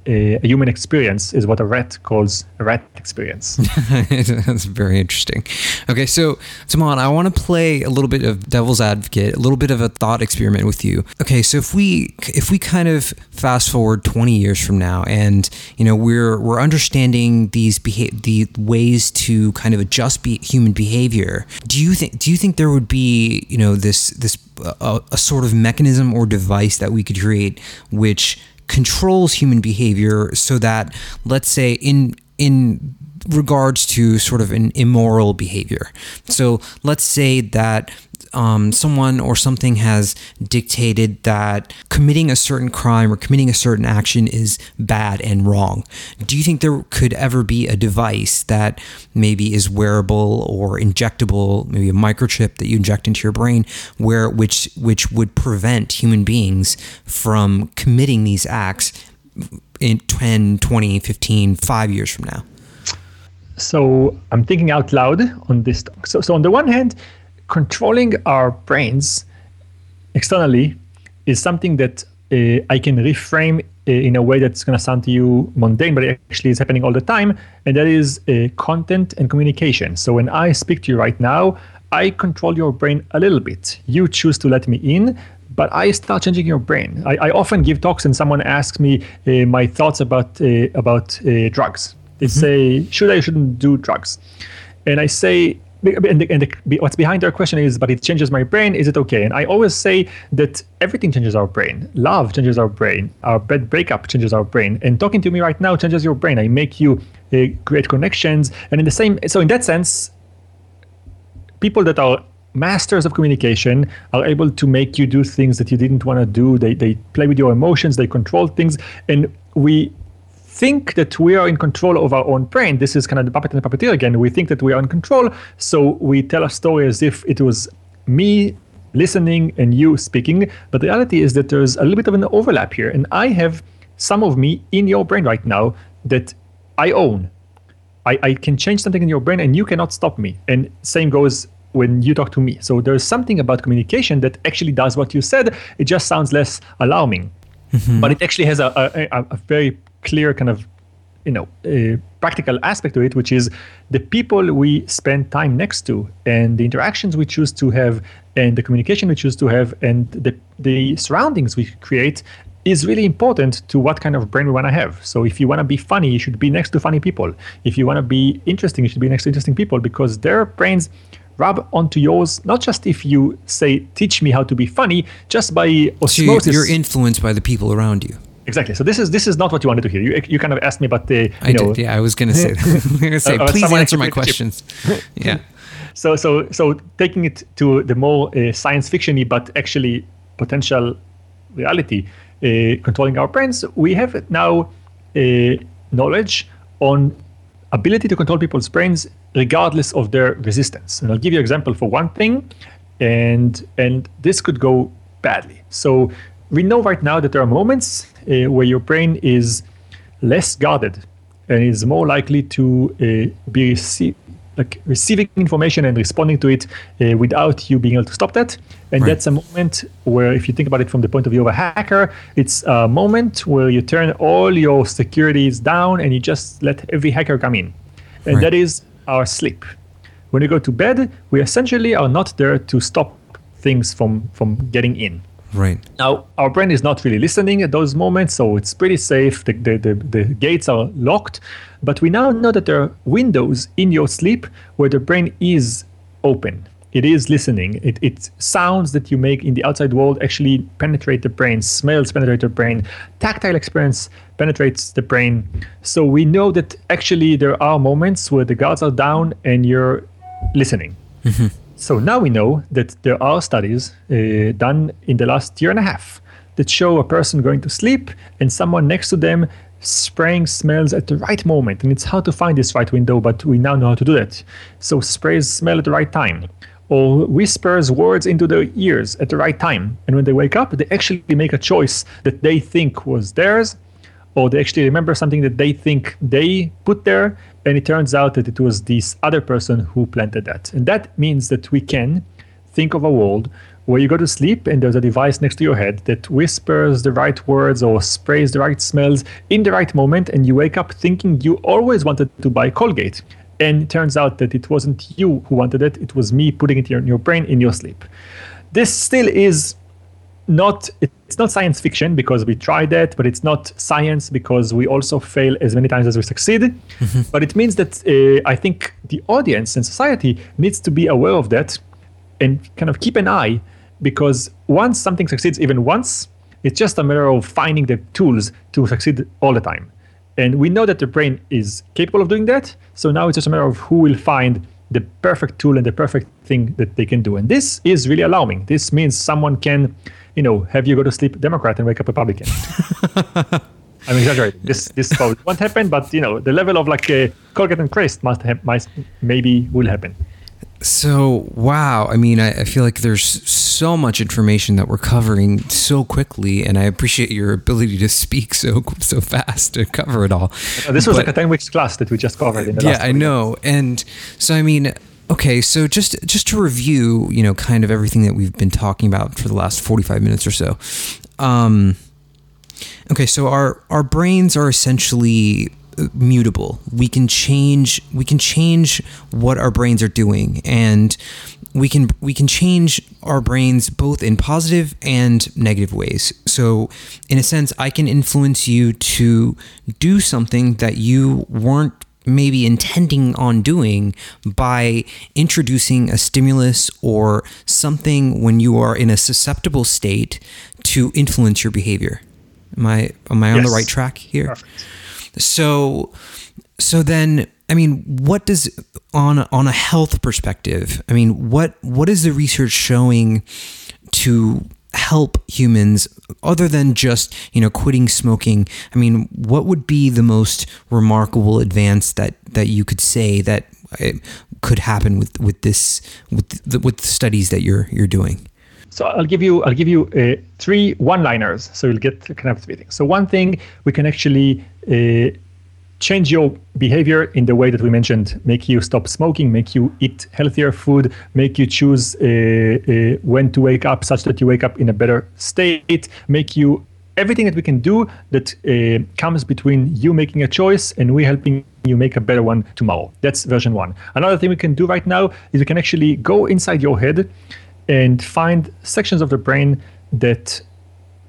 a, a, human experience is what a rat calls a rat experience. That's very interesting. Okay, so Moran, I want to play a little bit of devil's advocate, a little bit of a thought experiment with you. Okay, so if we if we kind of fast forward 20 years from now, and you know we're we're understanding these beha- the ways to kind of adjust be- human behavior, do you think do you think there would be you know this this uh, a sort of mechanism or device that we could create which controls human behavior so that let's say in in regards to sort of an immoral behavior. So let's say that um, someone or something has dictated that committing a certain crime or committing a certain action is bad and wrong. Do you think there could ever be a device that maybe is wearable or injectable, maybe a microchip that you inject into your brain, where which which would prevent human beings from committing these acts in 10, 20, 15, 5 years from now? So I'm thinking out loud on this. So, so on the one hand, controlling our brains externally is something that uh, I can reframe uh, in a way that's going to sound to you mundane, but it actually is happening all the time. And that is uh, content and communication. So when I speak to you right now, I control your brain a little bit. You choose to let me in, but I start changing your brain. I, I often give talks, and someone asks me uh, my thoughts about uh, about uh, drugs. They mm-hmm. say, should I, shouldn't do drugs? And I say, and, the, and the, what's behind their question is, but it changes my brain. Is it okay? And I always say that everything changes our brain. Love changes our brain. Our bad breakup changes our brain. And talking to me right now changes your brain. I make you uh, create connections. And in the same, so in that sense, people that are masters of communication are able to make you do things that you didn't want to do. They they play with your emotions. They control things, and we think that we are in control of our own brain. This is kind of the puppet and the puppeteer again. We think that we are in control, so we tell a story as if it was me listening and you speaking. But the reality is that there's a little bit of an overlap here, and I have some of me in your brain right now that I own. I, I can change something in your brain, and you cannot stop me. And same goes when you talk to me. So there's something about communication that actually does what you said. It just sounds less alarming. Mm-hmm. But it actually has a, a, a, very clear kind of you know uh, practical aspect to it which is the people we spend time next to and the interactions we choose to have and the communication we choose to have and the the surroundings we create is really important to what kind of brain we want to have. So if you want to be funny, you should be next to funny people. If you want to be interesting, you should be next to interesting people because their brains rub onto yours, not just if you say, teach me how to be funny, just by osmosis. So you're influenced by the people around you. Exactly. So this is this is not what you wanted to hear. You, you kind of asked me about the. You I know, did. Yeah, I was going to say. That. I was say, uh, please answer my questions. yeah. So so so taking it to the more uh, science fictiony, but actually potential reality, uh, controlling our brains, we have now uh, knowledge on ability to control people's brains regardless of their resistance. And I'll give you an example for one thing, and and this could go badly. So we know right now that there are moments uh, where your brain is less guarded and is more likely to uh, be rece- like receiving information and responding to it uh, without you being able to stop that. And right. that's a moment where, if you think about it from the point of view of a hacker, it's a moment where you turn all your securities down and you just let every hacker come in. And right. that is our sleep. When you go to bed, we essentially are not there to stop things from, from getting in. Right. Now, our brain is not really listening at those moments, so it's pretty safe. The, the, the, the, gates are locked. But we now know that there are windows in your sleep where the brain is open. It is listening. It, it sounds that you make in the outside world actually penetrate the brain, smells penetrate the brain, tactile experience penetrates the brain. So we know that actually there are moments where the guards are down and you're listening. Mm-hmm. So now we know that there are studies uh, done in the last year and a half that show a person going to sleep and someone next to them spraying smells at the right moment. And it's hard to find this right window, but we now know how to do that. So sprays smell at the right time. Or whispers words into their ears at the right time. And when they wake up, they actually make a choice that they think was theirs or they actually remember something that they think they put there, and it turns out that it was this other person who planted that. And that means that we can think of a world where you go to sleep and there's a device next to your head that whispers the right words or sprays the right smells in the right moment, and you wake up thinking you always wanted to buy Colgate. And it turns out that it wasn't you who wanted it, it was me putting it in your brain in your sleep. This still is not it's not science fiction because we tried that but it's not science because we also fail as many times as we succeed. Mm-hmm. but it means that uh, i think the audience and society needs to be aware of that and kind of keep an eye because once something succeeds even once it's just a matter of finding the tools to succeed all the time. And we know that the brain is capable of doing that. So now it's just a matter of who will find the perfect tool and the perfect thing that they can do. And this is really alarming. This means someone can you know, have you go to sleep Democrat and wake up Republican. I'm exaggerating. This this probably won't happen, but you know, the level of like uh, Colgate and Crest must have, might, maybe will happen. So wow, I mean, I, I, feel like there's so much information that we're covering so quickly, and I appreciate your ability to speak so so fast to cover it all. This was but, like a ten weeks class that we just covered. In the yeah, I know, and so I mean, Okay, so just just to review, you know, kind of everything that we've been talking about for the last 45 minutes or so. Um, okay, so our our brains are essentially uh, mutable. We can change we can change what our brains are doing and we can we can change our brains both in positive and negative ways. So, in a sense, I can influence you to do something that you weren't maybe intending on doing by introducing a stimulus or something when you are in a susceptible state to influence your behavior. Am I am I on yes. the right track here? Perfect. So so then I mean, what does on a, on a health perspective? I mean, what what is the research showing to help humans other than just you know quitting smoking i mean what would be the most remarkable advance that that you could say that uh, could happen with with this with the, with the studies that you're you're doing so I'll give you I'll give you uh, three one-liners, so you'll get kind of three things. So one thing we can actually uh, change your behavior in the way that we mentioned. Make you stop smoking make you eat healthier food make you choose uh, uh, when to wake up such that you wake up in a better state. Make you everything that we can do that uh, comes between you making a choice and we helping you make a better one tomorrow. That's version one. Another thing we can do right now is we can actually go inside your head and find sections of the brain that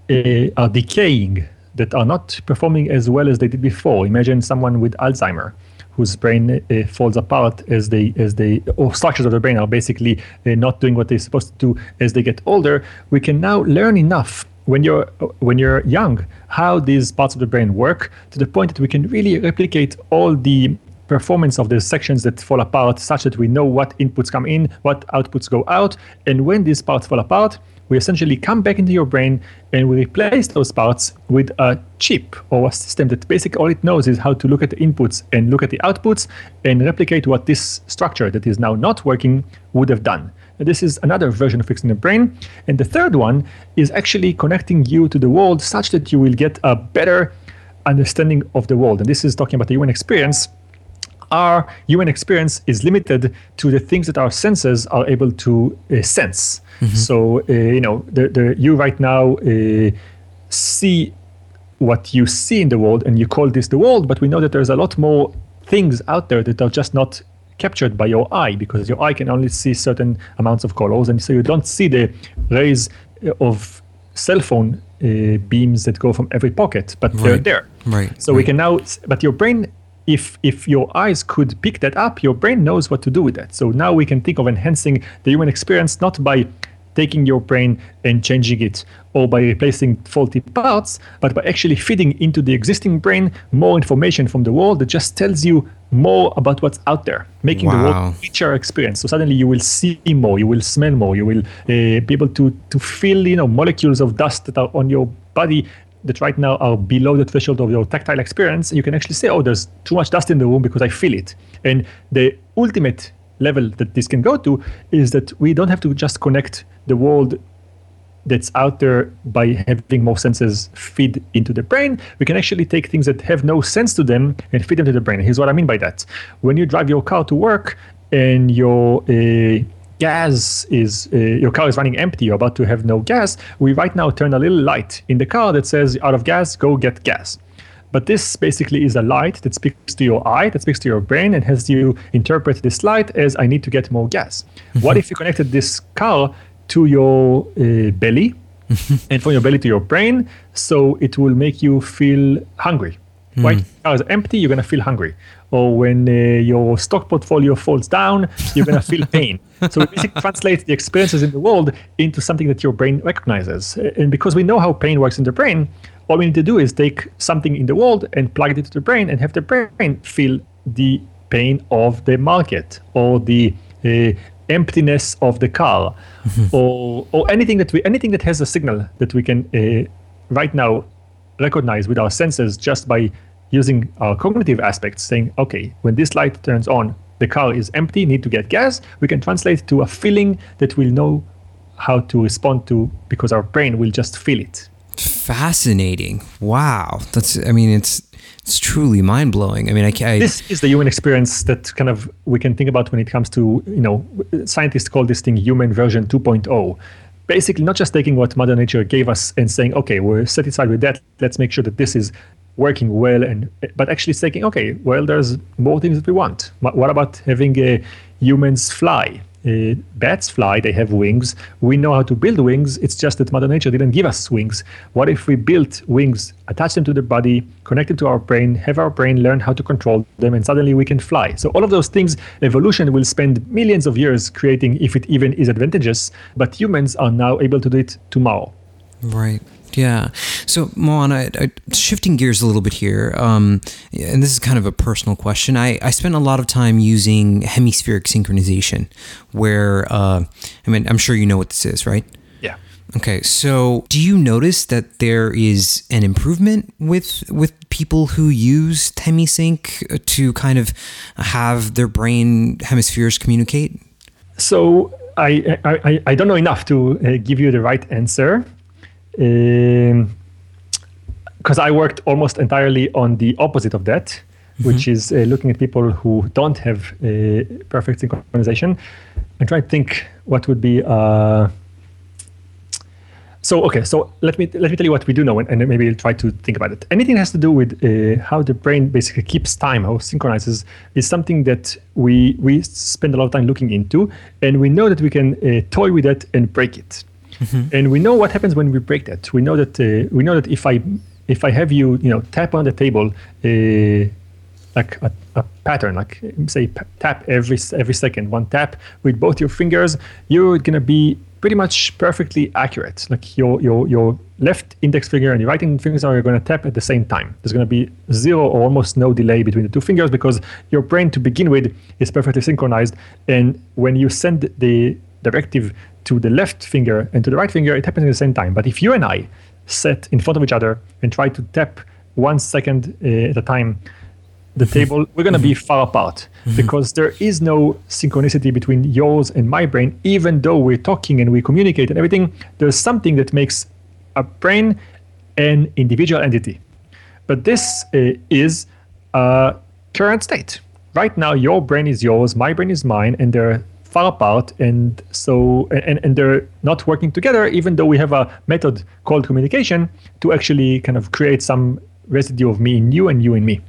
uh, are decaying, that are not performing as well as they did before. Imagine someone with Alzheimer whose brain uh, falls apart as they as they or structures of the brain are basically uh, not doing what they're supposed to do as they get older. We can now learn enough when you're when you're young how these parts of the brain work to the point that we can really replicate all the performance of the sections that fall apart such that we know what inputs come in what outputs go out and when these parts fall apart we essentially come back into your brain and we replace those parts with a chip or a system that basically all it knows is how to look at the inputs and look at the outputs and replicate what this structure that is now not working would have done. And this is another version of fixing the brain. And the third one is actually connecting you to the world such that you will get a better understanding of the world. And this is talking about the human experience our human experience is limited to the things that our senses are able to uh, sense. Mm-hmm. So, uh, you know, the, the, you right now uh, see what you see in the world and you call this the world, but we know that there's a lot more things out there that are just not captured by your eye because your eye can only see certain amounts of colors. And so you don't see the rays of cell phone uh, beams that go from every pocket, but right. they're there. Right. So right. we can now, but your brain if if your eyes could pick that up, your brain knows what to do with that. So now we can think of enhancing the human experience not by taking your brain and changing it or by replacing faulty parts, but by actually feeding into the existing brain more information from the world that just tells you more about what's out there, making wow. the world richer experience. So suddenly you will see more, you will smell more, you will uh, be able to to feel you know molecules of dust that are on your body that right now are below the threshold of your tactile experience, you can actually say, oh, there's too much dust in the room because I feel it. And the ultimate level that this can go to is that we don't have to just connect the world that's out there by having more senses feed into the brain. We can actually take things that have no sense to them and feed them to the brain. Here's what I mean by that. When you drive your car to work and your uh, gas is uh, your car is running empty, you're about to have no gas, we right now turn a little light in the car that says out of gas, go get gas. But this basically is a light that speaks to your eye, that speaks to your brain, and has you interpret this light as I need to get more gas. Mm-hmm. What if you connected this car to your uh, belly and from your belly to your brain so it will make you feel hungry? Mm. Right? Car is empty, you're going to feel hungry or when uh, your stock portfolio falls down, you're going to feel pain. So we basically translate the experiences in the world into something that your brain recognizes. And because we know how pain works in the brain, all we need to do is take something in the world and plug it into the brain and have the brain feel the pain of the market or the uh, emptiness of the car or or anything that we anything that has a signal that we can uh, right now recognize with our senses just by using our cognitive aspects, saying, okay, when this light turns on, the car is empty, need to get gas, we can translate to a feeling that we'll know how to respond to because our brain will just feel it. Fascinating. Wow. That's, I mean, it's, it's truly mind blowing. I mean, I, I, this is the human experience that kind of we can think about when it comes to, you know, scientists call this thing human version 2.0 basically not just taking what mother nature gave us and saying okay we're satisfied with that let's make sure that this is working well and but actually thinking okay well there's more things that we want. What about having humans fly? Uh, bats fly they have wings. We know how to build wings it's just that mother nature didn't give us wings. What if we built wings attach them to the body connect them to our brain have our brain learn how to control them and suddenly we can fly? So all of those things evolution will spend millions of years creating if it even is advantageous but humans are now able to do it tomorrow. Right yeah. So, Moran, I, shifting gears a little bit here, um, and this is kind of a personal question. I, I spent a lot of time using hemispheric synchronization, where, uh, I mean, I'm sure you know what this is, right? Yeah. Okay. So, do you notice that there is an improvement with with people who use hemisync to kind of have their brain hemispheres communicate? So, I, I, I don't know enough to uh, give you the right answer because um, I worked almost entirely on the opposite of that, mm-hmm. which is uh, looking at people who don't have uh, perfect synchronization and try to think what would be. Uh, so okay, so let me let me tell you what we do know, and, and maybe we'll try to think about it. Anything that has to do with uh, how the brain basically keeps time, how synchronizes, is something that we we spend a lot of time looking into, and we know that we can uh, toy with it and break it. And we know what happens when we break that. We know that uh, we know that if I if I have you you know tap on the table. Uh, like a, a, pattern, like say tap every every second, one tap with both your fingers, you're gonna be pretty much perfectly accurate. Like your your your left index finger and your right index fingers are going to tap at the same time. There's going to be zero or almost no delay between the two fingers because your brain to begin with is perfectly synchronized. And when you send the directive to the left finger and to the right finger, it happens at the same time. But if you and I sit in front of each other and try to tap one second uh, at a time the table, we're going to be far apart because there is no synchronicity between yours and my brain. Even though we're talking and we communicate and everything, there's something that makes a brain an individual entity. But this uh, is a current state. Right now, your brain is yours, my brain is mine, and they're far apart and so and, and they're not working together even though we have a method called communication to actually kind of create some residue of me in you and you in me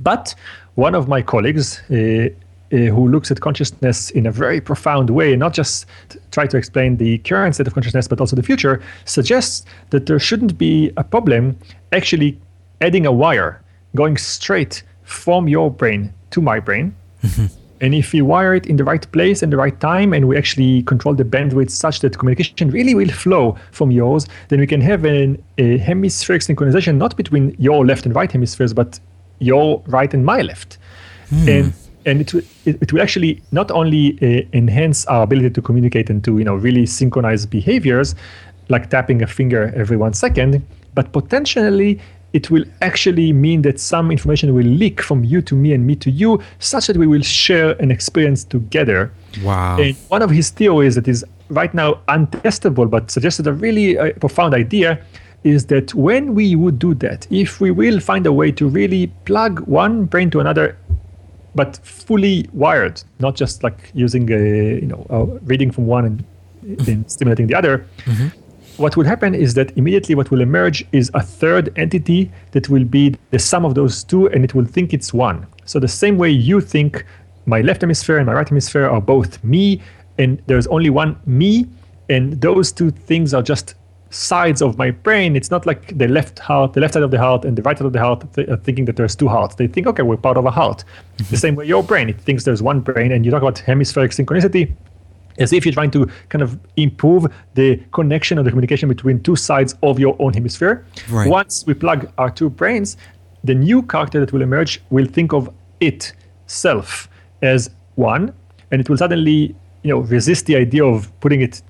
but one of my colleagues, uh, uh, who looks at consciousness in a very profound way, not just try to explain the current state of consciousness, but also the future, suggests that there shouldn't be a problem actually adding a wire going straight from your brain to my brain. And if we wire it in the right place and the right time, and we actually control the bandwidth such that communication really will flow from yours, then we can have an, a hemispheric synchronization, not between your left and right hemispheres, but your right and my left. Hmm. And and it, it, it will actually not only uh, enhance our ability to communicate and to you know really synchronize behaviors like tapping a finger every one second but potentially it will actually mean that some information will leak from you to me and me to you such that we will share an experience together wow and one of his theories that is right now untestable but suggested a really uh, profound idea is that when we would do that, if we will find a way to really plug one brain to another, but fully wired, not just like using a you know a reading from one and then stimulating the other. Mm-hmm. What will happen is that immediately what will emerge is a third entity that will be the sum of those two, and it will think it's one. So the same way you think my left hemisphere and my right hemisphere are both me, and there's only one me, and those two things are just sides of my brain. It's not like the left heart, the left side of the heart, and the right side of the heart th- thinking that there's two hearts. They think, okay, we're part of a heart. Mm-hmm. The same way your brain, it thinks there's one brain, and you talk about hemispheric synchronicity as if you're trying to kind of improve the connection or the communication between two sides of your own hemisphere. Right. Once we plug our two brains, the new character that will emerge will think of itself as one, and it will suddenly, you know, resist the idea of putting it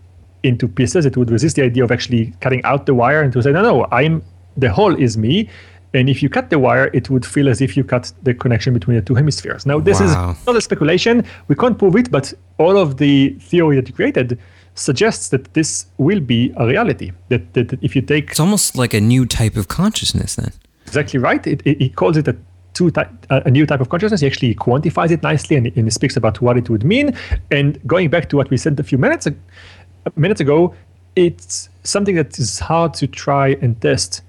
into pieces, it would resist the idea of actually cutting out the wire and to say, no, no, I'm the whole is me. And if you cut the wire, it would feel as if you cut the connection between the two hemispheres. Now, this wow. is not a speculation. We can't prove it, but all of the theory that you created suggests that this will be a reality. That, that if you take. It's almost like a new type of consciousness, then. Exactly right. It, it, it calls it a two ty- a new type of consciousness. He actually quantifies it nicely and, and speaks about what it would mean. And going back to what we said a few minutes ago, minutes ago, it's something that is hard to try and test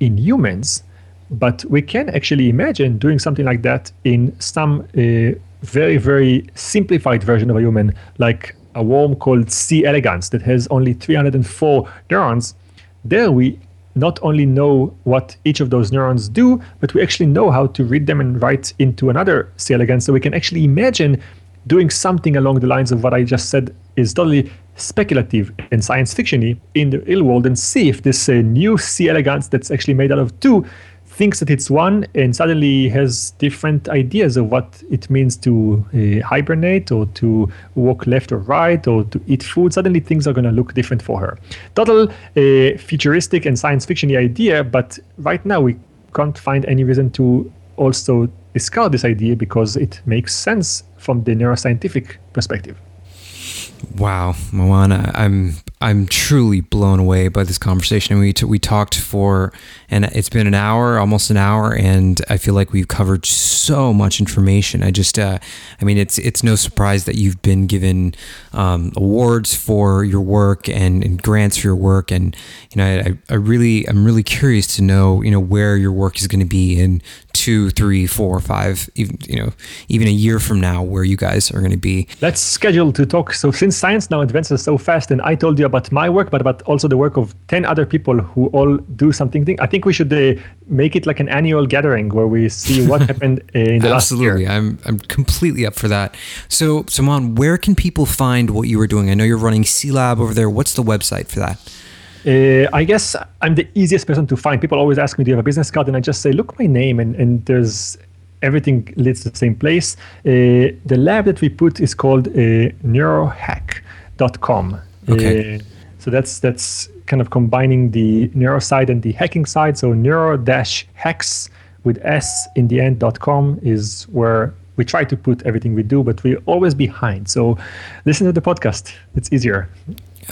in humans, but we can actually imagine doing something like that in some uh, very, very simplified version of a human, like a worm called C. elegans that has only 304 neurons. There we not only know what each of those neurons do, but we actually know how to read them and write into another C. elegans. So we can actually imagine doing something along the lines of what I just said is totally speculative and science fictiony in the real world and see if this uh, new C. elegans that's actually made out of two thinks that it's one and suddenly has different ideas of what it means to uh, hibernate or to walk left or right or to eat food. Suddenly things are going to look different for her. Total uh, futuristic and science fiction idea, but right now we can't find any reason to also discard this idea because it makes sense from the neuroscientific perspective. Wow, Moran, I'm I'm truly blown away by this conversation. We t- we talked for, and it's been an hour, almost an hour, and I feel like we've covered so much information. I just, uh, I mean, it's it's no surprise that you've been given um, awards for your work and, and, grants for your work, and you know, I, I really, I'm really curious to know, you know, where your work is going to be in two, three, four, five, even you know, even a year from now, where you guys are going to be. Let's schedule to talk. So since since science now advances so fast, and I told you about my work, but about also the work of ten other people who all do something. I think we should uh, make it like an annual gathering where we see what happened uh, in the last year. Absolutely, I'm I'm completely up for that. So, Moran, where can people find what you were doing? I know you're running C Lab over there. What's the website for that? Uh, I guess I'm the easiest person to find. People always ask me, "Do you have a business card?" And I just say, "Look, my name," and and there's everything leads to the same place. Uh, the lab that we put is called uh, neurohack.com. Okay. Uh, so that's that's kind of combining the neuro side and the hacking side. So neuro-hacks with s in the end.com is where we try to put everything we do, but we're always behind. So listen to the podcast. It's easier.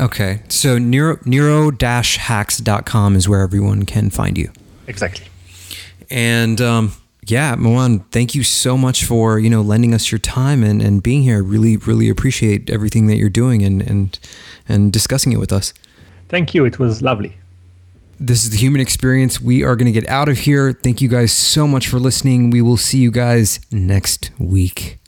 Okay. So neuro neuro-hacks.com is where everyone can find you. Exactly. And um, yeah, Moran, thank you so much for, you know, lending us your time and, and being here. Really, really appreciate everything that you're doing and, and and discussing it with us. Thank you. It was lovely. This is the human experience. We are going to get out of here. Thank you guys so much for listening. We will see you guys next week.